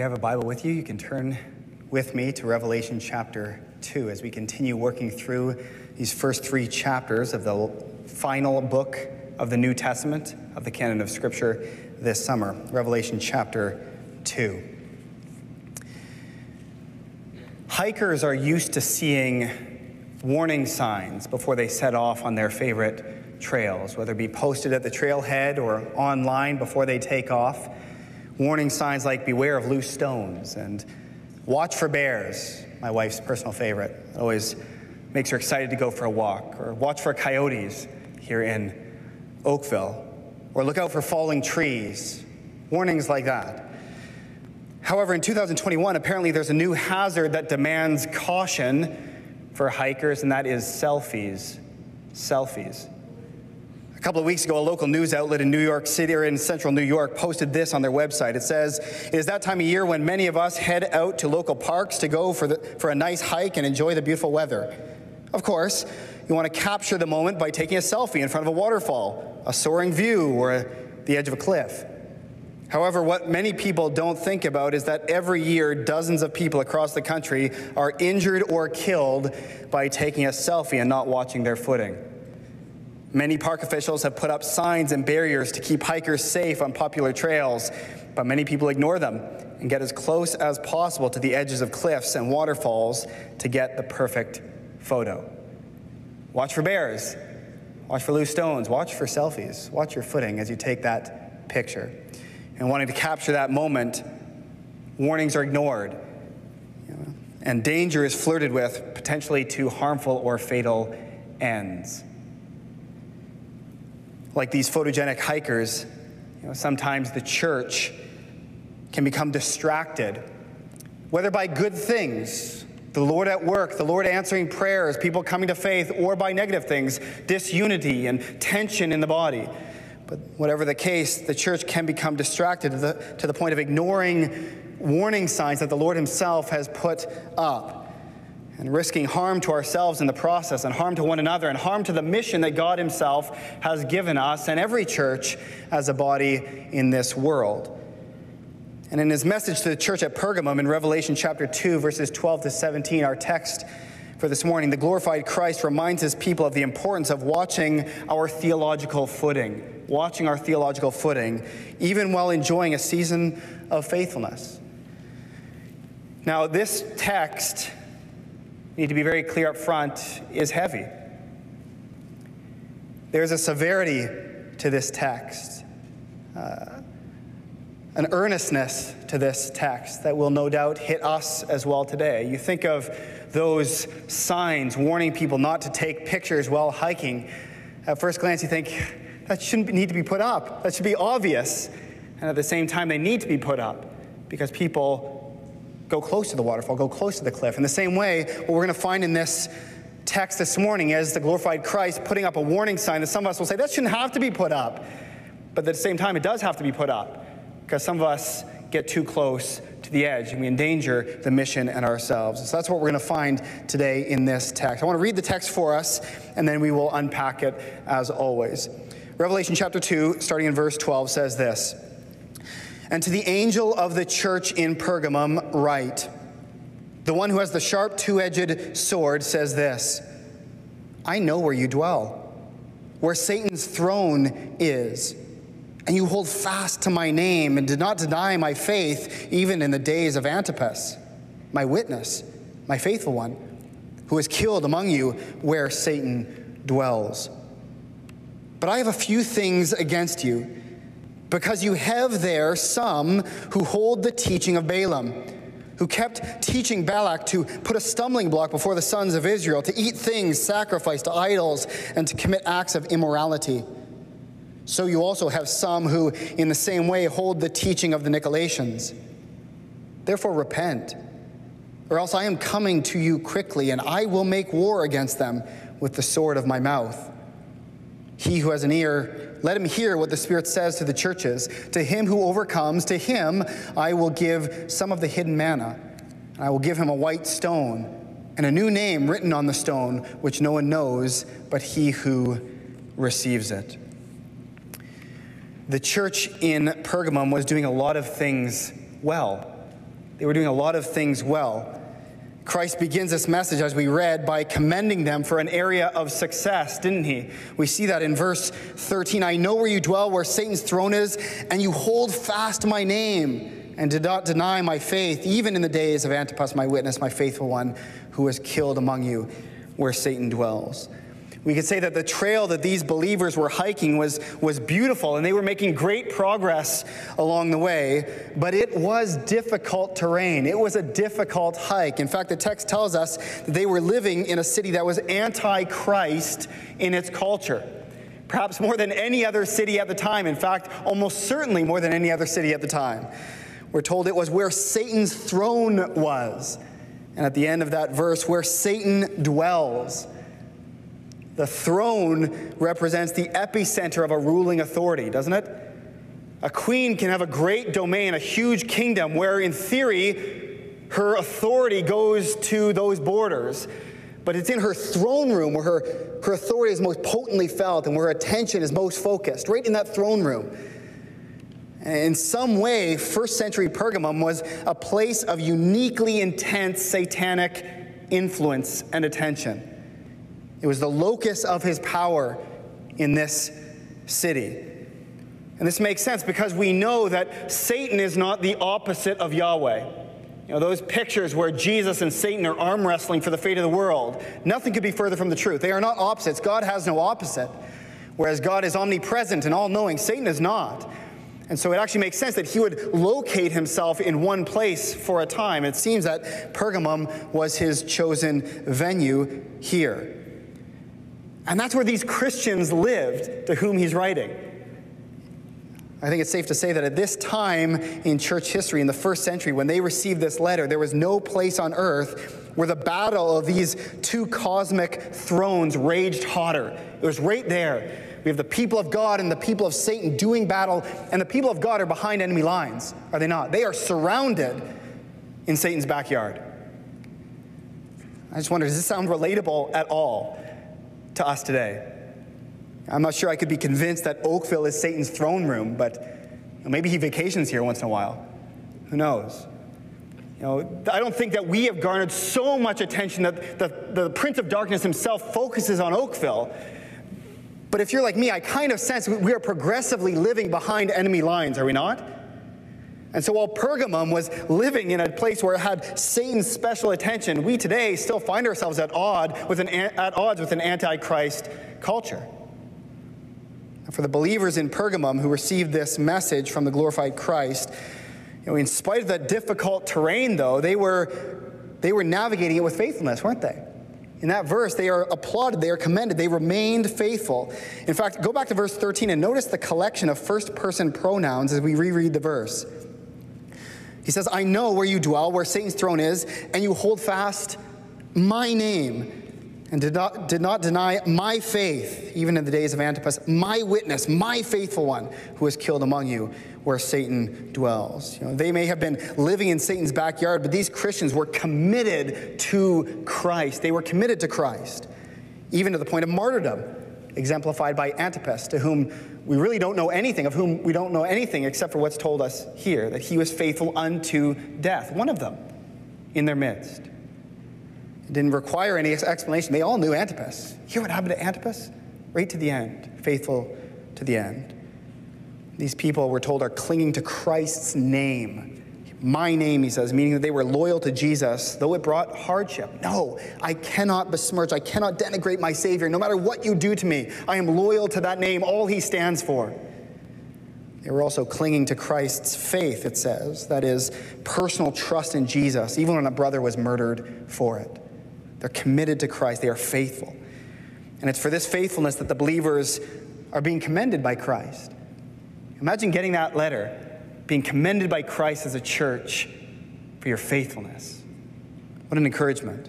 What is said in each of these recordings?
you have a Bible with you, you can turn with me to Revelation chapter 2 as we continue working through these first three chapters of the final book of the New Testament of the canon of Scripture this summer. Revelation chapter 2. Hikers are used to seeing warning signs before they set off on their favorite trails, whether it be posted at the trailhead or online before they take off. Warning signs like beware of loose stones and watch for bears, my wife's personal favorite. It always makes her excited to go for a walk. Or watch for coyotes here in Oakville. Or look out for falling trees. Warnings like that. However, in 2021, apparently there's a new hazard that demands caution for hikers, and that is selfies. Selfies. A couple of weeks ago, a local news outlet in New York City or in central New York posted this on their website. It says, It is that time of year when many of us head out to local parks to go for, the, for a nice hike and enjoy the beautiful weather. Of course, you want to capture the moment by taking a selfie in front of a waterfall, a soaring view, or a, the edge of a cliff. However, what many people don't think about is that every year dozens of people across the country are injured or killed by taking a selfie and not watching their footing. Many park officials have put up signs and barriers to keep hikers safe on popular trails, but many people ignore them and get as close as possible to the edges of cliffs and waterfalls to get the perfect photo. Watch for bears, watch for loose stones, watch for selfies, watch your footing as you take that picture. And wanting to capture that moment, warnings are ignored, and danger is flirted with, potentially to harmful or fatal ends like these photogenic hikers, you know, sometimes the church can become distracted, whether by good things, the Lord at work, the Lord answering prayers, people coming to faith, or by negative things, disunity and tension in the body. But whatever the case, the church can become distracted to the, to the point of ignoring warning signs that the Lord Himself has put up and risking harm to ourselves in the process, and harm to one another, and harm to the mission that God Himself has given us and every church as a body in this world. And in his message to the church at Pergamum in Revelation chapter 2, verses 12 to 17, our text for this morning, the glorified Christ reminds his people of the importance of watching our theological footing, watching our theological footing, even while enjoying a season of faithfulness. Now, this text need to be very clear up front, is heavy. There's a severity to this text, uh, an earnestness to this text that will no doubt hit us as well today. You think of those signs warning people not to take pictures while hiking. At first glance, you think that shouldn't need to be put up, that should be obvious. And at the same time, they need to be put up because people go close to the waterfall, go close to the cliff. In the same way, what we're going to find in this text this morning is the glorified Christ putting up a warning sign that some of us will say, that shouldn't have to be put up. But at the same time, it does have to be put up because some of us get too close to the edge and we endanger the mission and ourselves. So that's what we're going to find today in this text. I want to read the text for us and then we will unpack it as always. Revelation chapter 2, starting in verse 12, says this. And to the angel of the church in Pergamum, write The one who has the sharp two edged sword says this I know where you dwell, where Satan's throne is. And you hold fast to my name and did not deny my faith, even in the days of Antipas, my witness, my faithful one, who was killed among you where Satan dwells. But I have a few things against you because you have there some who hold the teaching of Balaam, who kept teaching Balak to put a stumbling block before the sons of Israel, to eat things sacrificed to idols, and to commit acts of immorality. So you also have some who, in the same way, hold the teaching of the Nicolaitans. Therefore, repent, or else I am coming to you quickly, and I will make war against them with the sword of my mouth. He who has an ear, let him hear what the Spirit says to the churches. To him who overcomes, to him I will give some of the hidden manna. I will give him a white stone and a new name written on the stone, which no one knows but he who receives it. The church in Pergamum was doing a lot of things well. They were doing a lot of things well. Christ begins this message, as we read, by commending them for an area of success, didn't he? We see that in verse 13. I know where you dwell, where Satan's throne is, and you hold fast my name and did not deny my faith, even in the days of Antipas, my witness, my faithful one, who was killed among you, where Satan dwells. We could say that the trail that these believers were hiking was, was beautiful and they were making great progress along the way, but it was difficult terrain. It was a difficult hike. In fact, the text tells us that they were living in a city that was anti Christ in its culture. Perhaps more than any other city at the time. In fact, almost certainly more than any other city at the time. We're told it was where Satan's throne was. And at the end of that verse, where Satan dwells. The throne represents the epicenter of a ruling authority, doesn't it? A queen can have a great domain, a huge kingdom, where in theory her authority goes to those borders. But it's in her throne room where her, her authority is most potently felt and where her attention is most focused, right in that throne room. In some way, first century Pergamum was a place of uniquely intense satanic influence and attention. It was the locus of his power in this city. And this makes sense because we know that Satan is not the opposite of Yahweh. You know, those pictures where Jesus and Satan are arm wrestling for the fate of the world, nothing could be further from the truth. They are not opposites. God has no opposite. Whereas God is omnipresent and all knowing, Satan is not. And so it actually makes sense that he would locate himself in one place for a time. It seems that Pergamum was his chosen venue here. And that's where these Christians lived to whom he's writing. I think it's safe to say that at this time in church history, in the first century, when they received this letter, there was no place on earth where the battle of these two cosmic thrones raged hotter. It was right there. We have the people of God and the people of Satan doing battle, and the people of God are behind enemy lines, are they not? They are surrounded in Satan's backyard. I just wonder, does this sound relatable at all? To us today. I'm not sure I could be convinced that Oakville is Satan's throne room, but maybe he vacations here once in a while. Who knows? You know, I don't think that we have garnered so much attention that the, the Prince of Darkness himself focuses on Oakville. But if you're like me, I kind of sense we are progressively living behind enemy lines, are we not? And so while Pergamum was living in a place where it had Satan's special attention, we today still find ourselves at, odd with an, at odds with an antichrist culture. And for the believers in Pergamum who received this message from the glorified Christ, you know, in spite of the difficult terrain, though, they were, they were navigating it with faithfulness, weren't they? In that verse, they are applauded, they are commended, they remained faithful. In fact, go back to verse 13 and notice the collection of first person pronouns as we reread the verse. He says, I know where you dwell, where Satan's throne is, and you hold fast my name and did not, did not deny my faith, even in the days of Antipas, my witness, my faithful one, who was killed among you, where Satan dwells. You know, they may have been living in Satan's backyard, but these Christians were committed to Christ. They were committed to Christ, even to the point of martyrdom, exemplified by Antipas, to whom we really don't know anything, of whom we don't know anything except for what's told us here that he was faithful unto death, one of them in their midst. It didn't require any explanation. They all knew Antipas. Hear what happened to Antipas? Right to the end, faithful to the end. These people, we're told, are clinging to Christ's name my name, he says, meaning that they were loyal to Jesus, though it brought hardship. No, I cannot besmirch, I cannot denigrate my Savior. No matter what you do to me, I am loyal to that name, all he stands for. They were also clinging to Christ's faith, it says, that is, personal trust in Jesus, even when a brother was murdered for it. They're committed to Christ, they are faithful. And it's for this faithfulness that the believers are being commended by Christ. Imagine getting that letter being commended by Christ as a church for your faithfulness. What an encouragement.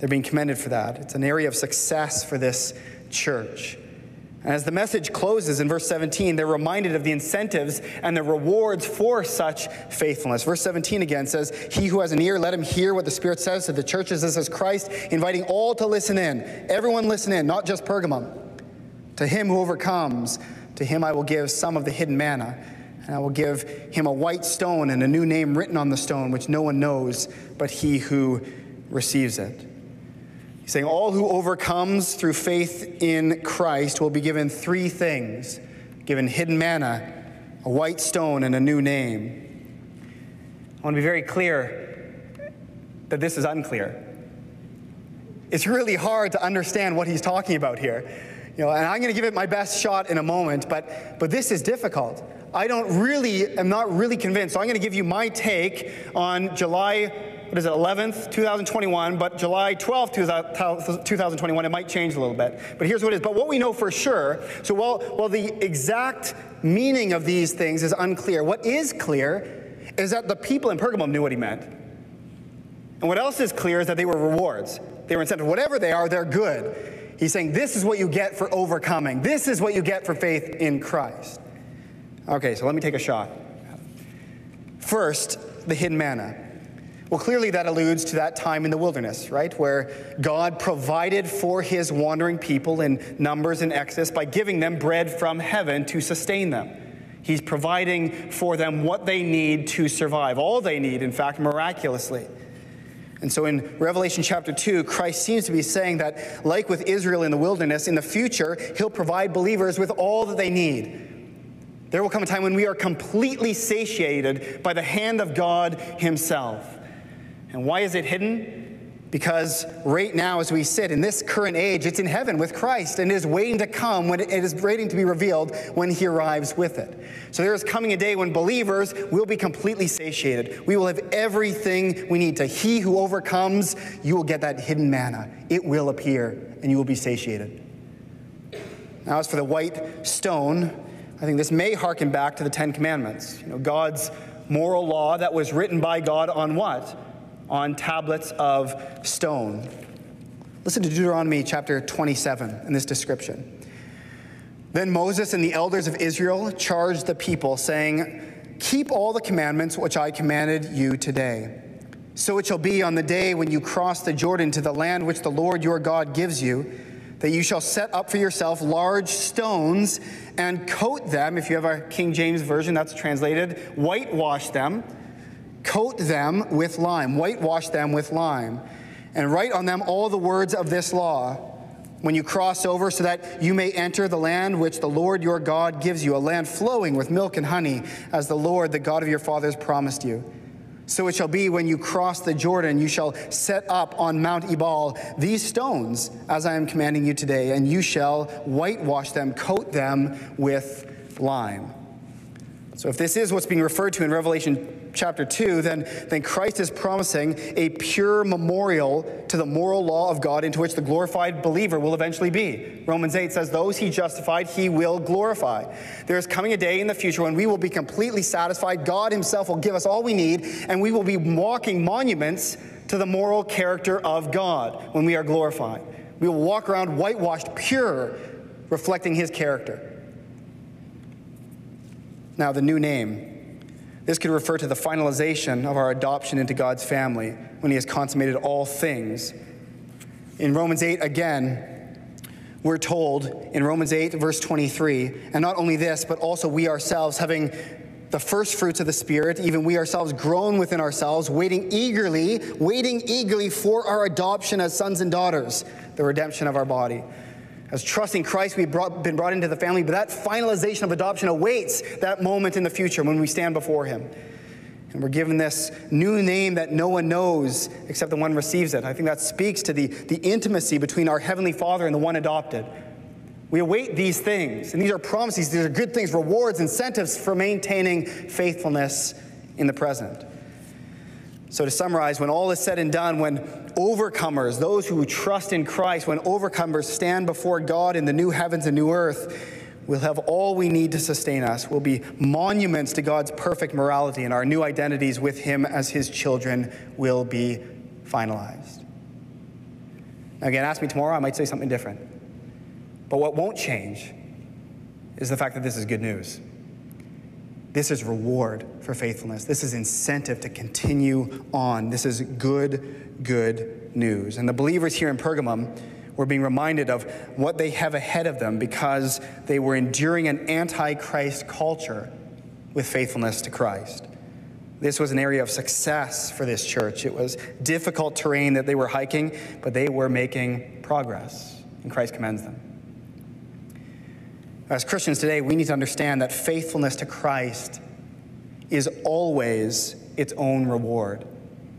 They're being commended for that. It's an area of success for this church. And as the message closes in verse 17, they're reminded of the incentives and the rewards for such faithfulness. Verse 17 again says, He who has an ear, let him hear what the Spirit says to the churches. This is Christ inviting all to listen in. Everyone listen in, not just Pergamum. To him who overcomes, to him I will give some of the hidden manna And I will give him a white stone and a new name written on the stone, which no one knows but he who receives it. He's saying, All who overcomes through faith in Christ will be given three things given hidden manna, a white stone, and a new name. I want to be very clear that this is unclear. It's really hard to understand what he's talking about here. You know, and I'm going to give it my best shot in a moment, but, but this is difficult. I don't really, am not really convinced. So I'm going to give you my take on July, what is it, 11th, 2021, but July 12th, 2021, it might change a little bit. But here's what it is. But what we know for sure, so while, while the exact meaning of these things is unclear, what is clear is that the people in Pergamum knew what he meant. And what else is clear is that they were rewards. They were incentive. Whatever they are, they're good. He's saying this is what you get for overcoming. This is what you get for faith in Christ. Okay, so let me take a shot. First, the hidden manna. Well, clearly that alludes to that time in the wilderness, right? Where God provided for his wandering people in Numbers and Exodus by giving them bread from heaven to sustain them. He's providing for them what they need to survive, all they need, in fact, miraculously. And so in Revelation chapter 2, Christ seems to be saying that, like with Israel in the wilderness, in the future, he'll provide believers with all that they need there will come a time when we are completely satiated by the hand of God Himself. And why is it hidden? Because right now, as we sit in this current age, it's in heaven with Christ and is waiting to come when it is waiting to be revealed when He arrives with it. So there is coming a day when believers will be completely satiated. We will have everything we need to. He who overcomes, you will get that hidden manna. It will appear and you will be satiated. Now, as for the white stone, I think this may harken back to the Ten Commandments. You know, God's moral law that was written by God on what? On tablets of stone. Listen to Deuteronomy chapter 27 in this description. Then Moses and the elders of Israel charged the people, saying, Keep all the commandments which I commanded you today. So it shall be on the day when you cross the Jordan to the land which the Lord your God gives you that you shall set up for yourself large stones and coat them. If you have a King James Version, that's translated, whitewash them, coat them with lime, whitewash them with lime, and write on them all the words of this law when you cross over, so that you may enter the land which the Lord your God gives you, a land flowing with milk and honey, as the Lord, the God of your fathers, promised you. So it shall be when you cross the Jordan, you shall set up on Mount Ebal these stones, as I am commanding you today, and you shall whitewash them, coat them with lime. So if this is what's being referred to in Revelation chapter 2, then, then Christ is promising a pure memorial to the moral law of God into which the glorified believer will eventually be. Romans 8 says, Those he justified, he will glorify. There is coming a day in the future when we will be completely satisfied. God himself will give us all we need, and we will be walking monuments to the moral character of God when we are glorified. We will walk around whitewashed, pure, reflecting his character. Now, the new name this could refer to the finalization of our adoption into God's family when He has consummated all things. In Romans 8, again, we're told in Romans 8, verse 23, and not only this, but also we ourselves, having the first fruits of the Spirit, even we ourselves groan within ourselves, waiting eagerly, waiting eagerly for our adoption as sons and daughters, the redemption of our body. As trusting Christ, we've brought, been brought into the family, but that finalization of adoption awaits that moment in the future when we stand before Him. And we're given this new name that no one knows except the one receives it. I think that speaks to the, the intimacy between our Heavenly Father and the one adopted. We await these things, and these are promises, these are good things, rewards, incentives for maintaining faithfulness in the present. So, to summarize, when all is said and done, when overcomers, those who trust in Christ, when overcomers stand before God in the new heavens and new earth, we'll have all we need to sustain us. We'll be monuments to God's perfect morality, and our new identities with Him as His children will be finalized. Now, again, ask me tomorrow, I might say something different. But what won't change is the fact that this is good news. This is reward for faithfulness. This is incentive to continue on. This is good, good news. And the believers here in Pergamum were being reminded of what they have ahead of them because they were enduring an antichrist culture with faithfulness to Christ. This was an area of success for this church. It was difficult terrain that they were hiking, but they were making progress, and Christ commends them. As Christians today, we need to understand that faithfulness to Christ is always its own reward.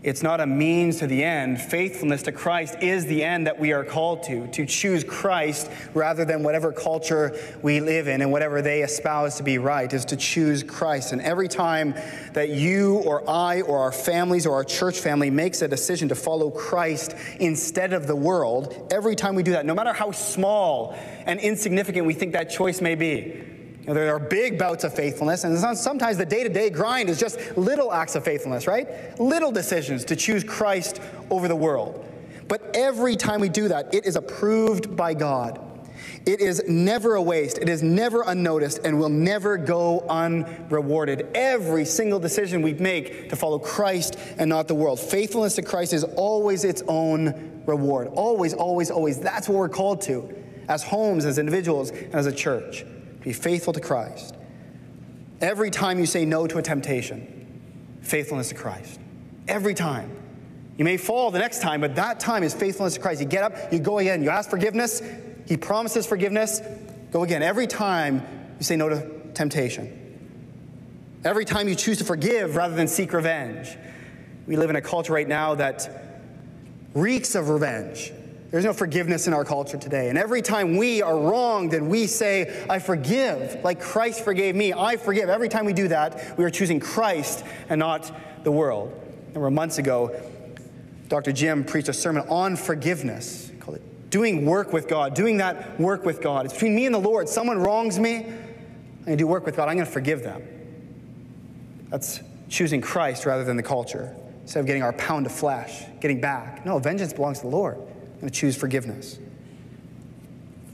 It's not a means to the end. Faithfulness to Christ is the end that we are called to, to choose Christ rather than whatever culture we live in and whatever they espouse to be right, is to choose Christ. And every time that you or I or our families or our church family makes a decision to follow Christ instead of the world, every time we do that, no matter how small and insignificant we think that choice may be, you know, there are big bouts of faithfulness, and sometimes the day to day grind is just little acts of faithfulness, right? Little decisions to choose Christ over the world. But every time we do that, it is approved by God. It is never a waste, it is never unnoticed, and will never go unrewarded. Every single decision we make to follow Christ and not the world. Faithfulness to Christ is always its own reward. Always, always, always. That's what we're called to as homes, as individuals, and as a church. Be faithful to Christ. Every time you say no to a temptation, faithfulness to Christ. Every time. You may fall the next time, but that time is faithfulness to Christ. You get up, you go again, you ask forgiveness, He promises forgiveness, go again. Every time you say no to temptation. Every time you choose to forgive rather than seek revenge. We live in a culture right now that reeks of revenge. There's no forgiveness in our culture today. And every time we are wronged and we say, I forgive, like Christ forgave me, I forgive, every time we do that, we are choosing Christ and not the world. Remember, months ago, Dr. Jim preached a sermon on forgiveness, called it Doing Work with God, doing that work with God. It's between me and the Lord. Someone wrongs me, I'm going to do work with God, I'm going to forgive them. That's choosing Christ rather than the culture. Instead of getting our pound of flesh, getting back. No, vengeance belongs to the Lord going to choose forgiveness.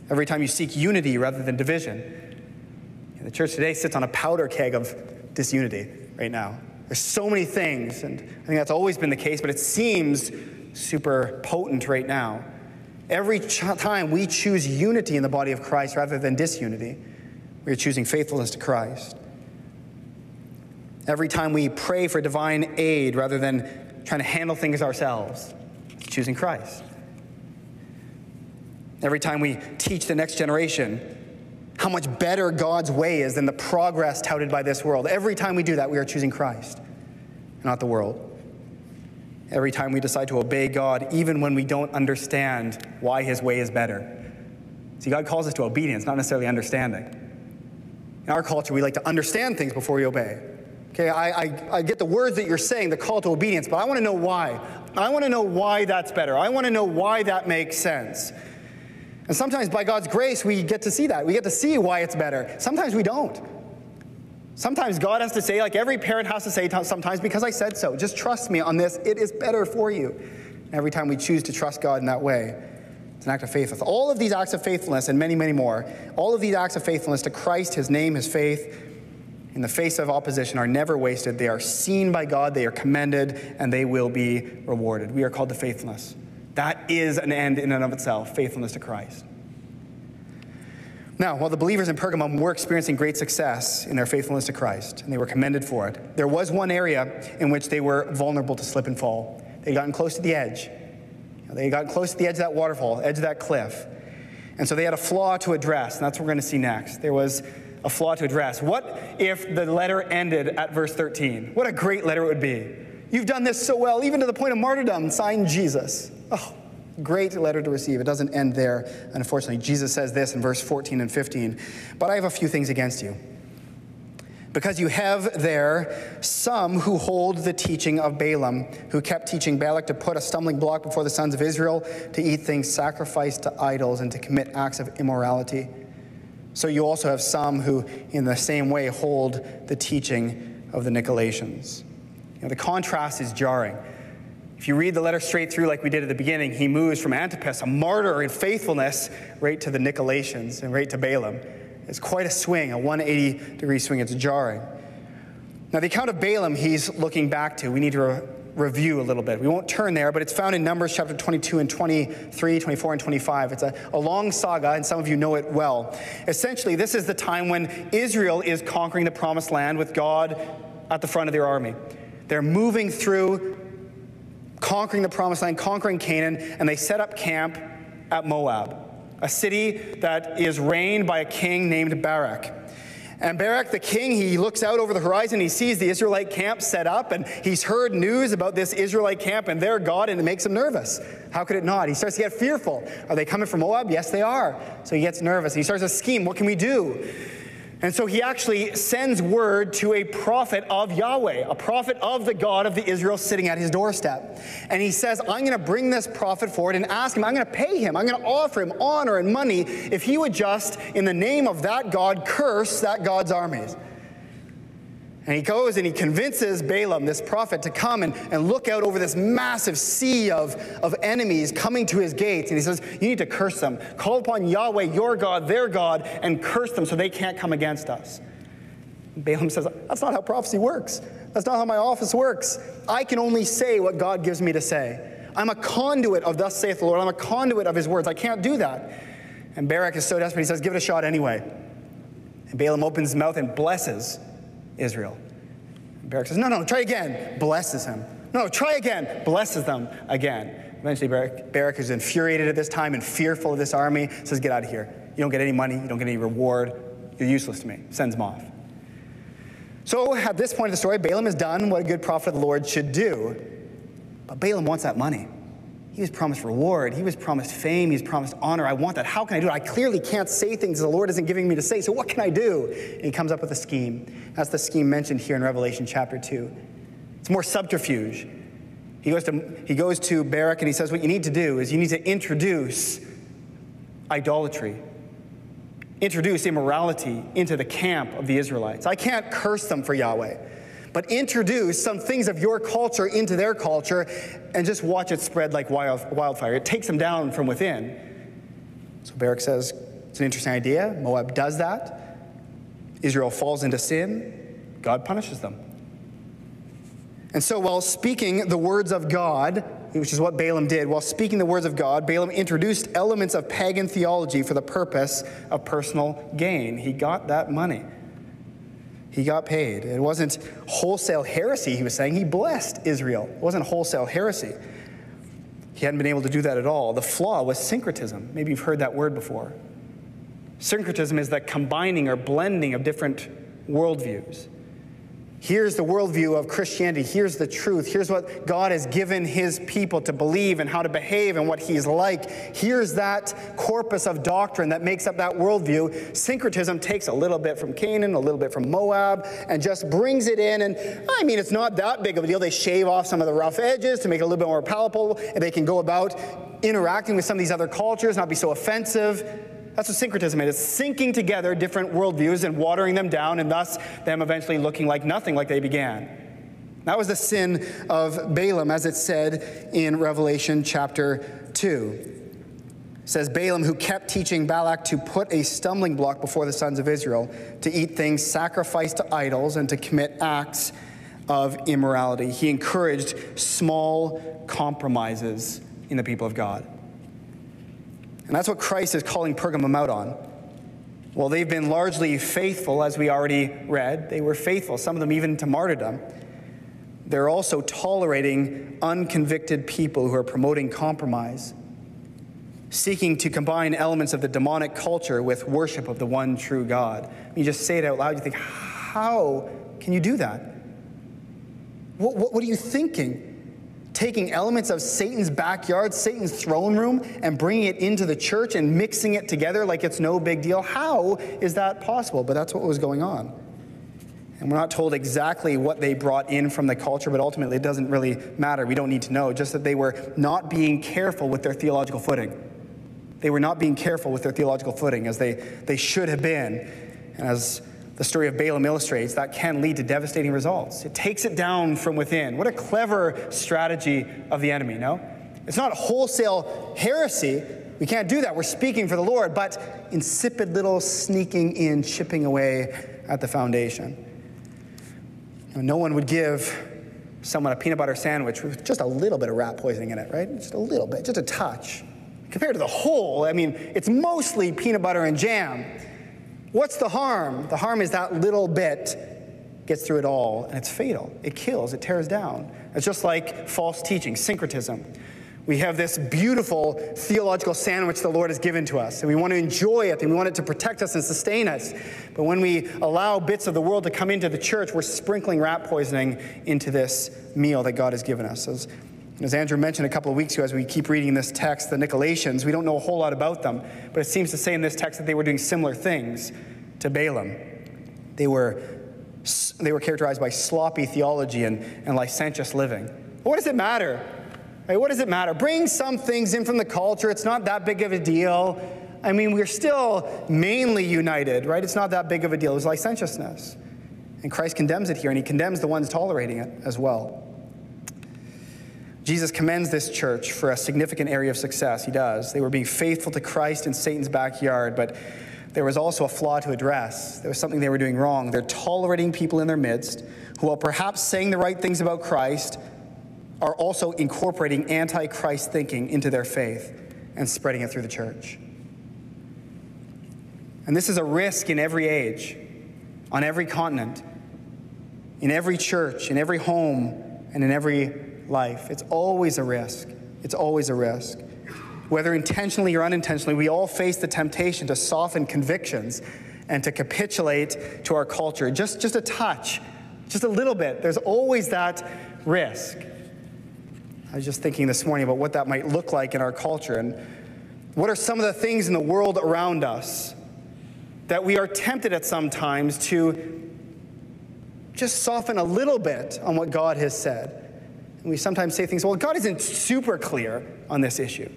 Every time you seek unity rather than division. The church today sits on a powder keg of disunity right now. There's so many things, and I think that's always been the case, but it seems super potent right now. Every ch- time we choose unity in the body of Christ rather than disunity, we are choosing faithfulness to Christ. Every time we pray for divine aid rather than trying to handle things ourselves, choosing Christ. Every time we teach the next generation how much better God's way is than the progress touted by this world, every time we do that, we are choosing Christ, not the world. Every time we decide to obey God, even when we don't understand why his way is better. See, God calls us to obedience, not necessarily understanding. In our culture, we like to understand things before we obey. Okay, I, I, I, get the words that you're saying, the call to obedience, but I want to know why. I want to know why that's better. I want to know why that makes sense. And sometimes by God's grace, we get to see that. We get to see why it's better. Sometimes we don't. Sometimes God has to say, like every parent has to say sometimes, because I said so. Just trust me on this. It is better for you. And every time we choose to trust God in that way, it's an act of faith. All of these acts of faithfulness and many, many more, all of these acts of faithfulness to Christ, His name, His faith, in the face of opposition are never wasted. They are seen by God, they are commended, and they will be rewarded. We are called to faithfulness. That is an end in and of itself faithfulness to Christ. Now, while the believers in Pergamum were experiencing great success in their faithfulness to Christ, and they were commended for it, there was one area in which they were vulnerable to slip and fall. They had gotten close to the edge. They had gotten close to the edge of that waterfall, edge of that cliff. And so they had a flaw to address, and that's what we're going to see next. There was a flaw to address. What if the letter ended at verse 13? What a great letter it would be. You've done this so well, even to the point of martyrdom, signed Jesus. Oh, great letter to receive. It doesn't end there, unfortunately. Jesus says this in verse 14 and 15 But I have a few things against you. Because you have there some who hold the teaching of Balaam, who kept teaching Balak to put a stumbling block before the sons of Israel, to eat things sacrificed to idols, and to commit acts of immorality. So you also have some who, in the same way, hold the teaching of the Nicolaitans. You know, the contrast is jarring. If you read the letter straight through, like we did at the beginning, he moves from Antipas, a martyr in faithfulness, right to the Nicolaitans and right to Balaam. It's quite a swing, a 180 degree swing. It's jarring. Now, the account of Balaam he's looking back to, we need to re- review a little bit. We won't turn there, but it's found in Numbers chapter 22 and 23, 24, and 25. It's a, a long saga, and some of you know it well. Essentially, this is the time when Israel is conquering the promised land with God at the front of their army. They're moving through, conquering the promised land, conquering Canaan, and they set up camp at Moab, a city that is reigned by a king named Barak. And Barak the king, he looks out over the horizon, he sees the Israelite camp set up, and he's heard news about this Israelite camp and their God, and it makes him nervous. How could it not? He starts to get fearful. Are they coming from Moab? Yes, they are. So he gets nervous. He starts to scheme. What can we do? And so he actually sends word to a prophet of Yahweh, a prophet of the God of the Israel sitting at his doorstep. And he says, I'm going to bring this prophet forward and ask him, I'm going to pay him, I'm going to offer him honor and money if he would just, in the name of that God, curse that God's armies. And he goes and he convinces Balaam, this prophet, to come and, and look out over this massive sea of, of enemies coming to his gates. And he says, You need to curse them. Call upon Yahweh, your God, their God, and curse them so they can't come against us. Balaam says, That's not how prophecy works. That's not how my office works. I can only say what God gives me to say. I'm a conduit of thus saith the Lord. I'm a conduit of his words. I can't do that. And Barak is so desperate, he says, Give it a shot anyway. And Balaam opens his mouth and blesses Israel. Barak says, No, no, try again. Blesses him. No, try again. Blesses them again. Eventually, Barak, Barak is infuriated at this time and fearful of this army, says, Get out of here. You don't get any money, you don't get any reward. You're useless to me. Sends him off. So at this point of the story, Balaam has done what a good prophet of the Lord should do. But Balaam wants that money. He was promised reward. He was promised fame. He was promised honor. I want that. How can I do it? I clearly can't say things the Lord isn't giving me to say. So what can I do? And he comes up with a scheme. That's the scheme mentioned here in Revelation chapter 2. It's more subterfuge. He goes to, he goes to Barak and he says, What you need to do is you need to introduce idolatry, introduce immorality into the camp of the Israelites. I can't curse them for Yahweh but introduce some things of your culture into their culture and just watch it spread like wild, wildfire. It takes them down from within. So Barak says, it's an interesting idea. Moab does that. Israel falls into sin. God punishes them. And so, while speaking the words of God, which is what Balaam did, while speaking the words of God, Balaam introduced elements of pagan theology for the purpose of personal gain. He got that money. He got paid. It wasn't wholesale heresy, he was saying. He blessed Israel. It wasn't wholesale heresy. He hadn't been able to do that at all. The flaw was syncretism. Maybe you've heard that word before. Syncretism is that combining or blending of different worldviews. Here's the worldview of Christianity. Here's the truth. Here's what God has given his people to believe and how to behave and what he's like. Here's that corpus of doctrine that makes up that worldview. Syncretism takes a little bit from Canaan, a little bit from Moab, and just brings it in. And I mean, it's not that big of a deal. They shave off some of the rough edges to make it a little bit more palatable, and they can go about interacting with some of these other cultures, not be so offensive. That's what syncretism is. It's syncing together different worldviews and watering them down, and thus them eventually looking like nothing like they began. That was the sin of Balaam, as it said in Revelation chapter 2. It says Balaam, who kept teaching Balak to put a stumbling block before the sons of Israel, to eat things sacrificed to idols, and to commit acts of immorality. He encouraged small compromises in the people of God. And that's what Christ is calling Pergamum out on. Well, they've been largely faithful, as we already read. They were faithful, some of them even to martyrdom. They're also tolerating unconvicted people who are promoting compromise, seeking to combine elements of the demonic culture with worship of the one true God. You just say it out loud, you think, how can you do that? What, what, what are you thinking? Taking elements of Satan's backyard, Satan's throne room, and bringing it into the church and mixing it together like it's no big deal. How is that possible? But that's what was going on. And we're not told exactly what they brought in from the culture, but ultimately it doesn't really matter. We don't need to know. Just that they were not being careful with their theological footing. They were not being careful with their theological footing as they, they should have been. And as the story of Balaam illustrates, that can lead to devastating results. It takes it down from within. What a clever strategy of the enemy, no? It's not wholesale heresy. We can't do that. We're speaking for the Lord, but insipid little sneaking in, chipping away at the foundation. No one would give someone a peanut butter sandwich with just a little bit of rat poisoning in it, right? Just a little bit, just a touch. Compared to the whole, I mean, it's mostly peanut butter and jam. What's the harm? The harm is that little bit gets through it all, and it's fatal. It kills, it tears down. It's just like false teaching, syncretism. We have this beautiful theological sandwich the Lord has given to us, and we want to enjoy it, and we want it to protect us and sustain us. But when we allow bits of the world to come into the church, we're sprinkling rat poisoning into this meal that God has given us. As, as Andrew mentioned a couple of weeks ago, as we keep reading this text, the Nicolaitans, we don't know a whole lot about them, but it seems to say in this text that they were doing similar things to Balaam. They were, they were characterized by sloppy theology and, and licentious living. What does it matter? Right, what does it matter? Bring some things in from the culture. It's not that big of a deal. I mean, we're still mainly united, right? It's not that big of a deal. It was licentiousness. And Christ condemns it here, and he condemns the ones tolerating it as well. Jesus commends this church for a significant area of success. He does. They were being faithful to Christ in Satan's backyard, but there was also a flaw to address. There was something they were doing wrong. They're tolerating people in their midst who, while perhaps saying the right things about Christ, are also incorporating anti-Christ thinking into their faith and spreading it through the church. And this is a risk in every age, on every continent, in every church, in every home, and in every life. It's always a risk. It's always a risk. Whether intentionally or unintentionally, we all face the temptation to soften convictions and to capitulate to our culture. Just, just a touch, just a little bit. There's always that risk. I was just thinking this morning about what that might look like in our culture and what are some of the things in the world around us that we are tempted at sometimes to just soften a little bit on what God has said. And we sometimes say things, well, God isn't super clear on this issue.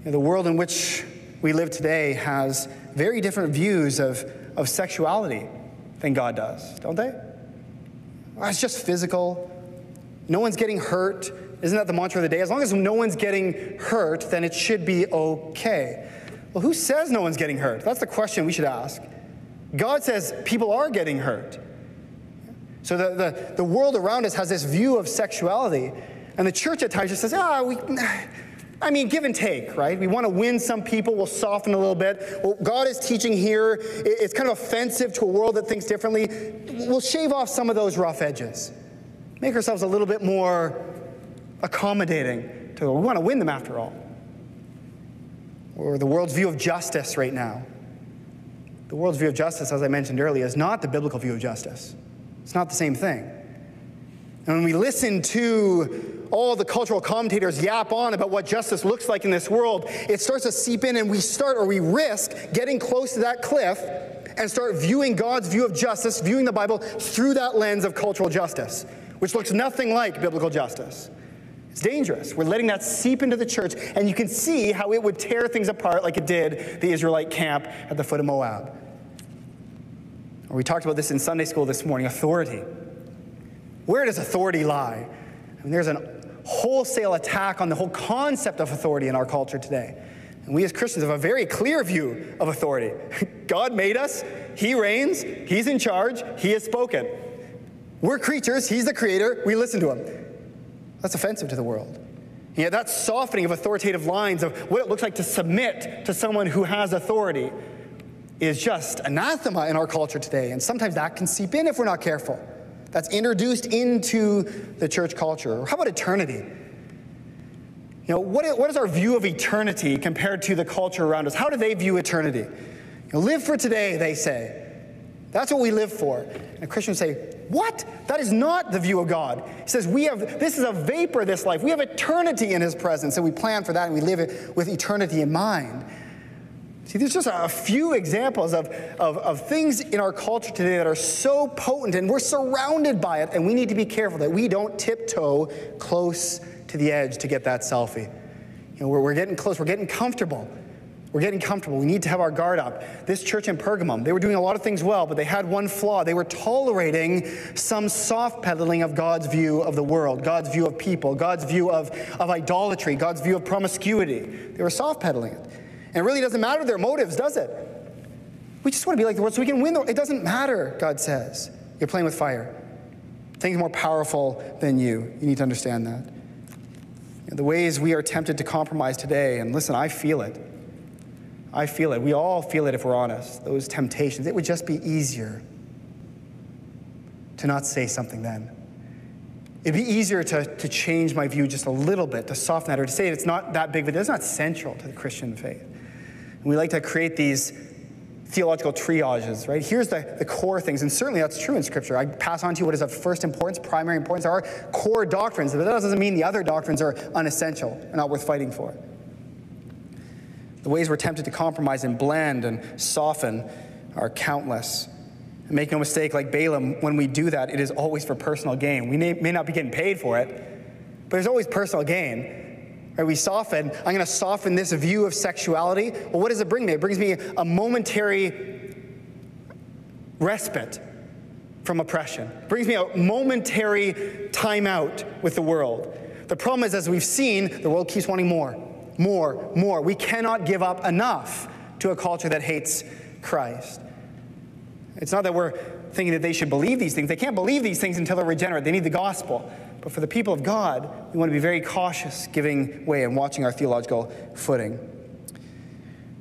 You know, the world in which we live today has very different views of, of sexuality than God does, don't they? Well, it's just physical. No one's getting hurt. Isn't that the mantra of the day? As long as no one's getting hurt, then it should be okay. Well, who says no one's getting hurt? That's the question we should ask. God says people are getting hurt. So the, the, the world around us has this view of sexuality, and the church at times just says, ah, we, I mean, give and take, right? We want to win some people, we'll soften a little bit. Well, God is teaching here, it's kind of offensive to a world that thinks differently. We'll shave off some of those rough edges make ourselves a little bit more accommodating to we want to win them after all. Or the world's view of justice right now. The world's view of justice, as I mentioned earlier, is not the biblical view of justice. It's not the same thing. And when we listen to all the cultural commentators yap on about what justice looks like in this world, it starts to seep in and we start or we risk getting close to that cliff and start viewing God's view of justice, viewing the Bible through that lens of cultural justice which looks nothing like biblical justice. It's dangerous. We're letting that seep into the church, and you can see how it would tear things apart like it did the Israelite camp at the foot of Moab. We talked about this in Sunday school this morning authority. Where does authority lie? I mean, there's a wholesale attack on the whole concept of authority in our culture today. And we as Christians have a very clear view of authority. God made us, He reigns, He's in charge, He has spoken. We're creatures, he's the creator, we listen to him. That's offensive to the world. Yeah, that softening of authoritative lines of what it looks like to submit to someone who has authority is just anathema in our culture today. And sometimes that can seep in if we're not careful. That's introduced into the church culture. How about eternity? You know, what is, what is our view of eternity compared to the culture around us? How do they view eternity? You know, live for today, they say. That's what we live for. And Christians say, what? That is not the view of God. He says, we have, this is a vapor, this life. We have eternity in His presence, and we plan for that, and we live it with eternity in mind. See, there's just a few examples of, of, of things in our culture today that are so potent, and we're surrounded by it, and we need to be careful that we don't tiptoe close to the edge to get that selfie. You know, we're, we're getting close, we're getting comfortable. We're getting comfortable. We need to have our guard up. This church in Pergamum, they were doing a lot of things well, but they had one flaw. They were tolerating some soft pedaling of God's view of the world, God's view of people, God's view of, of idolatry, God's view of promiscuity. They were soft pedaling it. And it really doesn't matter their motives, does it? We just want to be like the world so we can win. The, it doesn't matter, God says. You're playing with fire. things more powerful than you. You need to understand that. The ways we are tempted to compromise today, and listen, I feel it. I feel it. We all feel it if we're honest, those temptations. It would just be easier to not say something then. It'd be easier to, to change my view just a little bit, to soften that, or to say it's not that big of a deal. It's not central to the Christian faith. And we like to create these theological triages, right? Here's the, the core things, and certainly that's true in Scripture. I pass on to you what is of first importance, primary importance. Are core doctrines, but that doesn't mean the other doctrines are unessential and not worth fighting for. The ways we're tempted to compromise and blend and soften are countless. And make no mistake, like Balaam, when we do that, it is always for personal gain. We may, may not be getting paid for it, but there's always personal gain. Right, we soften, I'm going to soften this view of sexuality. Well, what does it bring me? It brings me a momentary respite from oppression. It brings me a momentary time out with the world. The problem is, as we've seen, the world keeps wanting more, more, more. We cannot give up enough to a culture that hates Christ. It's not that we're thinking that they should believe these things. They can't believe these things until they're regenerate. They need the gospel. But for the people of God, we want to be very cautious giving way and watching our theological footing.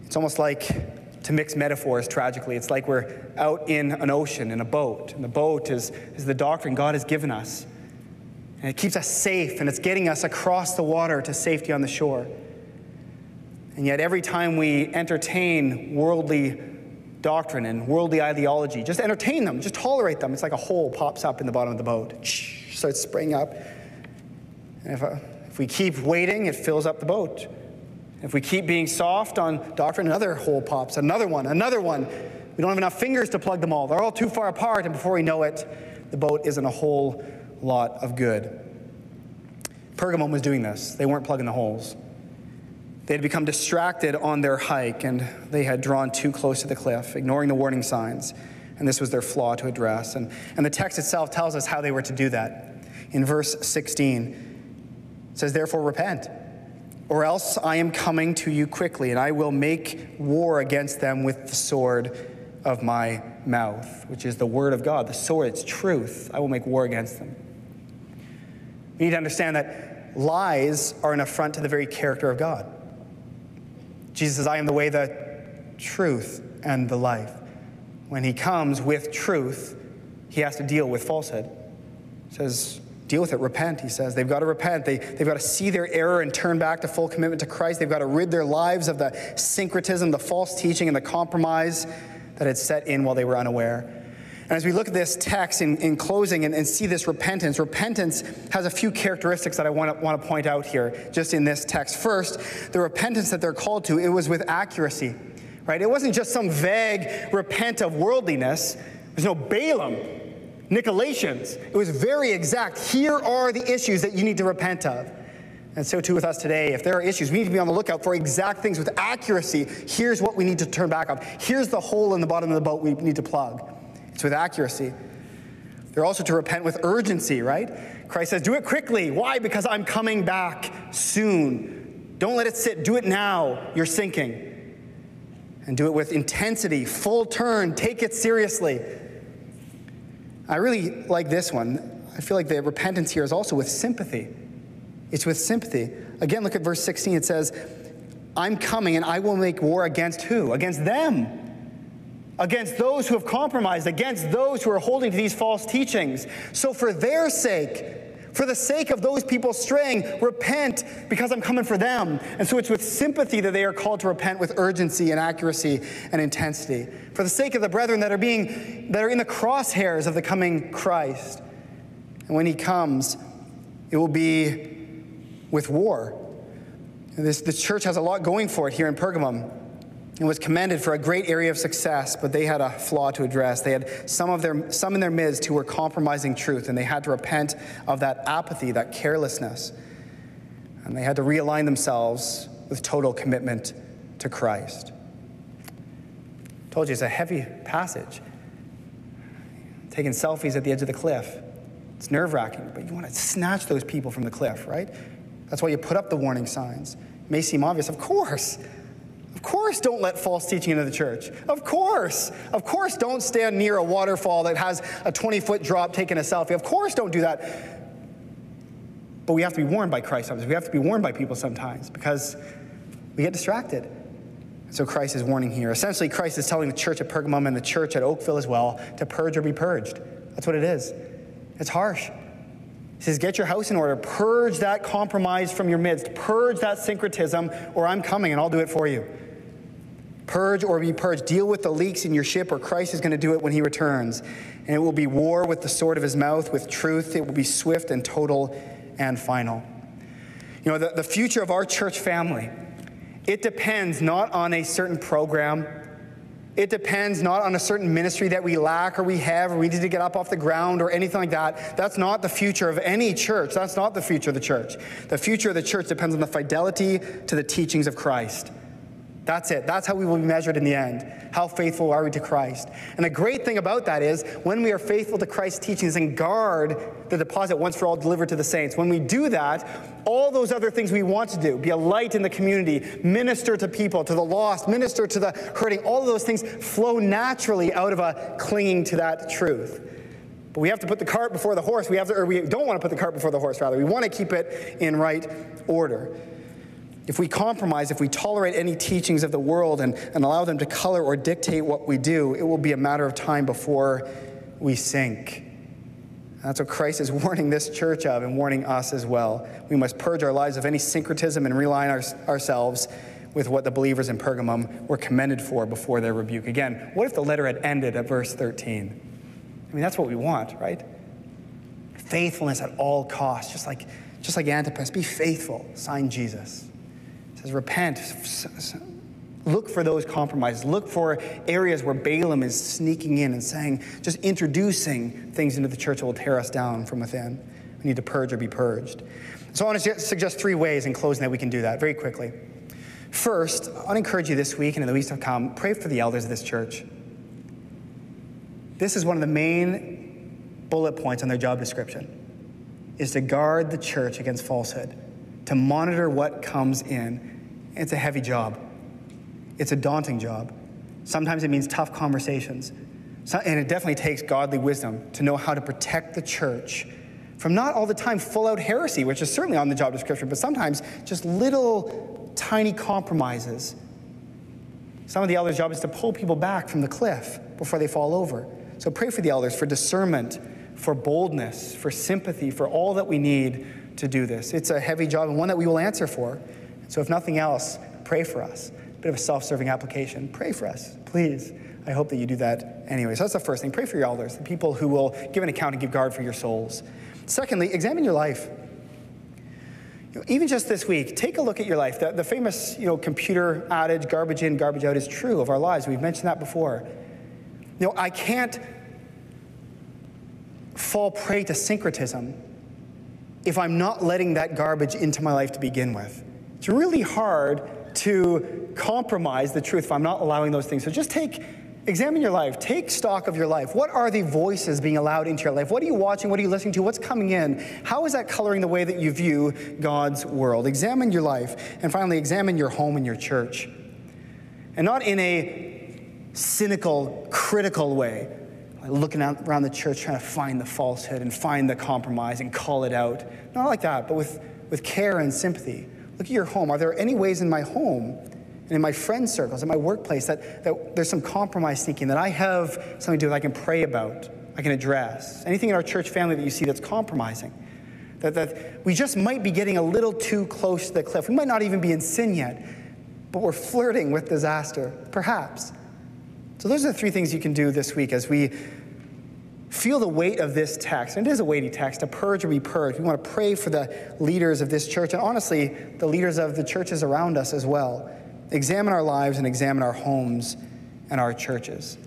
It's almost like, to mix metaphors tragically, it's like we're out in an ocean in a boat. And the boat is, is the doctrine God has given us. And it keeps us safe and it's getting us across the water to safety on the shore. And yet, every time we entertain worldly doctrine and worldly ideology, just entertain them, just tolerate them, it's like a hole pops up in the bottom of the boat starts spraying up. And if, uh, if we keep waiting, it fills up the boat. If we keep being soft on doctrine, another hole pops, another one, another one. We don't have enough fingers to plug them all. They're all too far apart, and before we know it, the boat isn't a whole lot of good. Pergamum was doing this. They weren't plugging the holes. They had become distracted on their hike, and they had drawn too close to the cliff, ignoring the warning signs. And this was their flaw to address. And, and the text itself tells us how they were to do that in verse 16. It says, Therefore, repent, or else I am coming to you quickly, and I will make war against them with the sword of my mouth, which is the word of God. The sword, it's truth. I will make war against them. We need to understand that lies are an affront to the very character of God. Jesus says, I am the way, the truth, and the life. When he comes with truth, he has to deal with falsehood. He says, deal with it. Repent, he says. They've got to repent. They, they've got to see their error and turn back to full commitment to Christ. They've got to rid their lives of the syncretism, the false teaching, and the compromise that had set in while they were unaware. And as we look at this text in, in closing and, and, see this repentance, repentance has a few characteristics that I want to, want to point out here just in this text. First, the repentance that they're called to, it was with accuracy, right? It wasn't just some vague repent of worldliness. There's no Balaam Nicolaitans. It was very exact. Here are the issues that you need to repent of. And so too with us today. If there are issues, we need to be on the lookout for exact things with accuracy. Here's what we need to turn back on. Here's the hole in the bottom of the boat we need to plug. It's with accuracy. They're also to repent with urgency, right? Christ says, do it quickly. Why? Because I'm coming back soon. Don't let it sit. Do it now. You're sinking. And do it with intensity, full turn. Take it seriously. I really like this one. I feel like the repentance here is also with sympathy. It's with sympathy. Again, look at verse 16. It says, I'm coming and I will make war against who? Against them. Against those who have compromised, against those who are holding to these false teachings. So, for their sake, for the sake of those people straying, repent because I'm coming for them. And so it's with sympathy that they are called to repent with urgency and accuracy and intensity. For the sake of the brethren that are being that are in the crosshairs of the coming Christ. And when he comes, it will be with war. This, this church has a lot going for it here in Pergamum and was commended for a great area of success, but they had a flaw to address. They had some of their some in their midst who were compromising truth, and they had to repent of that apathy, that carelessness. And they had to realign themselves with total commitment to Christ. I told you it's a heavy passage. Taking selfies at the edge of the cliff. It's nerve wracking, but you want to snatch those people from the cliff, right? That's why you put up the warning signs. It may seem obvious, of course course, don't let false teaching into the church. Of course. Of course, don't stand near a waterfall that has a 20 foot drop taking a selfie. Of course, don't do that. But we have to be warned by Christ sometimes. We have to be warned by people sometimes because we get distracted. So Christ is warning here. Essentially, Christ is telling the church at Pergamum and the church at Oakville as well to purge or be purged. That's what it is. It's harsh. He says, Get your house in order. Purge that compromise from your midst. Purge that syncretism, or I'm coming and I'll do it for you. Purge or be purged. Deal with the leaks in your ship, or Christ is going to do it when he returns. And it will be war with the sword of his mouth, with truth. It will be swift and total and final. You know, the, the future of our church family, it depends not on a certain program it depends not on a certain ministry that we lack or we have or we need to get up off the ground or anything like that. That's not the future of any church. That's not the future of the church. The future of the church depends on the fidelity to the teachings of Christ. That's it. That's how we will be measured in the end. How faithful are we to Christ? And the great thing about that is when we are faithful to Christ's teachings and guard the deposit once for all delivered to the saints, when we do that, all those other things we want to do, be a light in the community, minister to people, to the lost, minister to the hurting, all of those things flow naturally out of a clinging to that truth. But we have to put the cart before the horse. We have to, or we don't want to put the cart before the horse, rather. We want to keep it in right order. If we compromise, if we tolerate any teachings of the world and, and allow them to color or dictate what we do, it will be a matter of time before we sink. That's what Christ is warning this church of and warning us as well. We must purge our lives of any syncretism and realign our, ourselves with what the believers in Pergamum were commended for before their rebuke. Again, what if the letter had ended at verse 13? I mean, that's what we want, right? Faithfulness at all costs, just like, just like Antipas. Be faithful. Sign Jesus says, repent. Look for those compromises. Look for areas where Balaam is sneaking in and saying, just introducing things into the church that will tear us down from within. We need to purge or be purged. So I want to suggest three ways in closing that we can do that very quickly. First, I want to encourage you this week and in the weeks to come, pray for the elders of this church. This is one of the main bullet points on their job description, is to guard the church against falsehood, to monitor what comes in, it's a heavy job. It's a daunting job. Sometimes it means tough conversations. So, and it definitely takes godly wisdom to know how to protect the church from not all the time full out heresy, which is certainly on the job description, but sometimes just little tiny compromises. Some of the elders' job is to pull people back from the cliff before they fall over. So pray for the elders for discernment, for boldness, for sympathy, for all that we need to do this. It's a heavy job and one that we will answer for. So, if nothing else, pray for us. A bit of a self serving application. Pray for us, please. I hope that you do that anyway. So, that's the first thing. Pray for your elders, the people who will give an account and give guard for your souls. Secondly, examine your life. You know, even just this week, take a look at your life. The, the famous you know, computer adage, garbage in, garbage out, is true of our lives. We've mentioned that before. You know, I can't fall prey to syncretism if I'm not letting that garbage into my life to begin with. It's really hard to compromise the truth if I'm not allowing those things. So just take, examine your life, take stock of your life. What are the voices being allowed into your life? What are you watching? What are you listening to? What's coming in? How is that coloring the way that you view God's world? Examine your life. And finally, examine your home and your church. And not in a cynical, critical way, like looking around the church trying to find the falsehood and find the compromise and call it out. Not like that, but with, with care and sympathy. Look at your home. Are there any ways in my home and in my friend circles, in my workplace, that, that there's some compromise thinking, that I have something to do that I can pray about, I can address? Anything in our church family that you see that's compromising? That, that we just might be getting a little too close to the cliff. We might not even be in sin yet, but we're flirting with disaster, perhaps. So, those are the three things you can do this week as we feel the weight of this text. And it is a weighty text, to purge or be purged. We want to pray for the leaders of this church and honestly, the leaders of the churches around us as well. Examine our lives and examine our homes and our churches.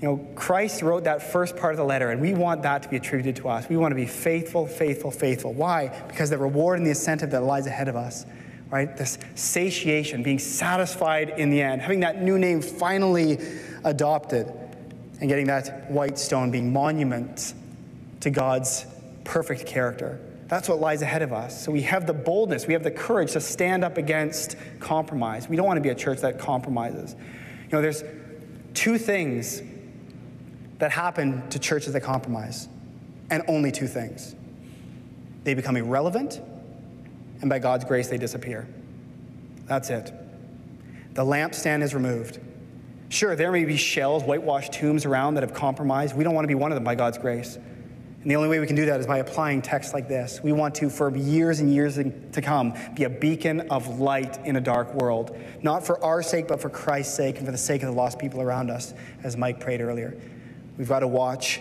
You know, Christ wrote that first part of the letter, and we want that to be attributed to us. We want to be faithful, faithful, faithful. Why? Because the reward and the incentive that lies ahead of us, right? This satiation, being satisfied in the end, having that new name finally adopted and getting that white stone being monument to God's perfect character, That's what lies ahead of us. So we have the boldness, we have the courage to stand up against compromise. We don't want to be a church that compromises. You know, there's two things that happen to churches that compromise, and only two things. They become irrelevant, and by God's grace, they disappear. That's it. The lampstand is removed. Sure, there may be shells, whitewashed tombs around that have compromised. We don't want to be one of them by God's grace. And the only way we can do that is by applying texts like this. We want to, for years and years to come, be a beacon of light in a dark world. Not for our sake, but for Christ's sake and for the sake of the lost people around us, as Mike prayed earlier. We've got to watch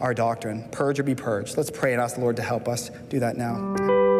our doctrine. Purge or be purged. Let's pray and ask the Lord to help us do that now.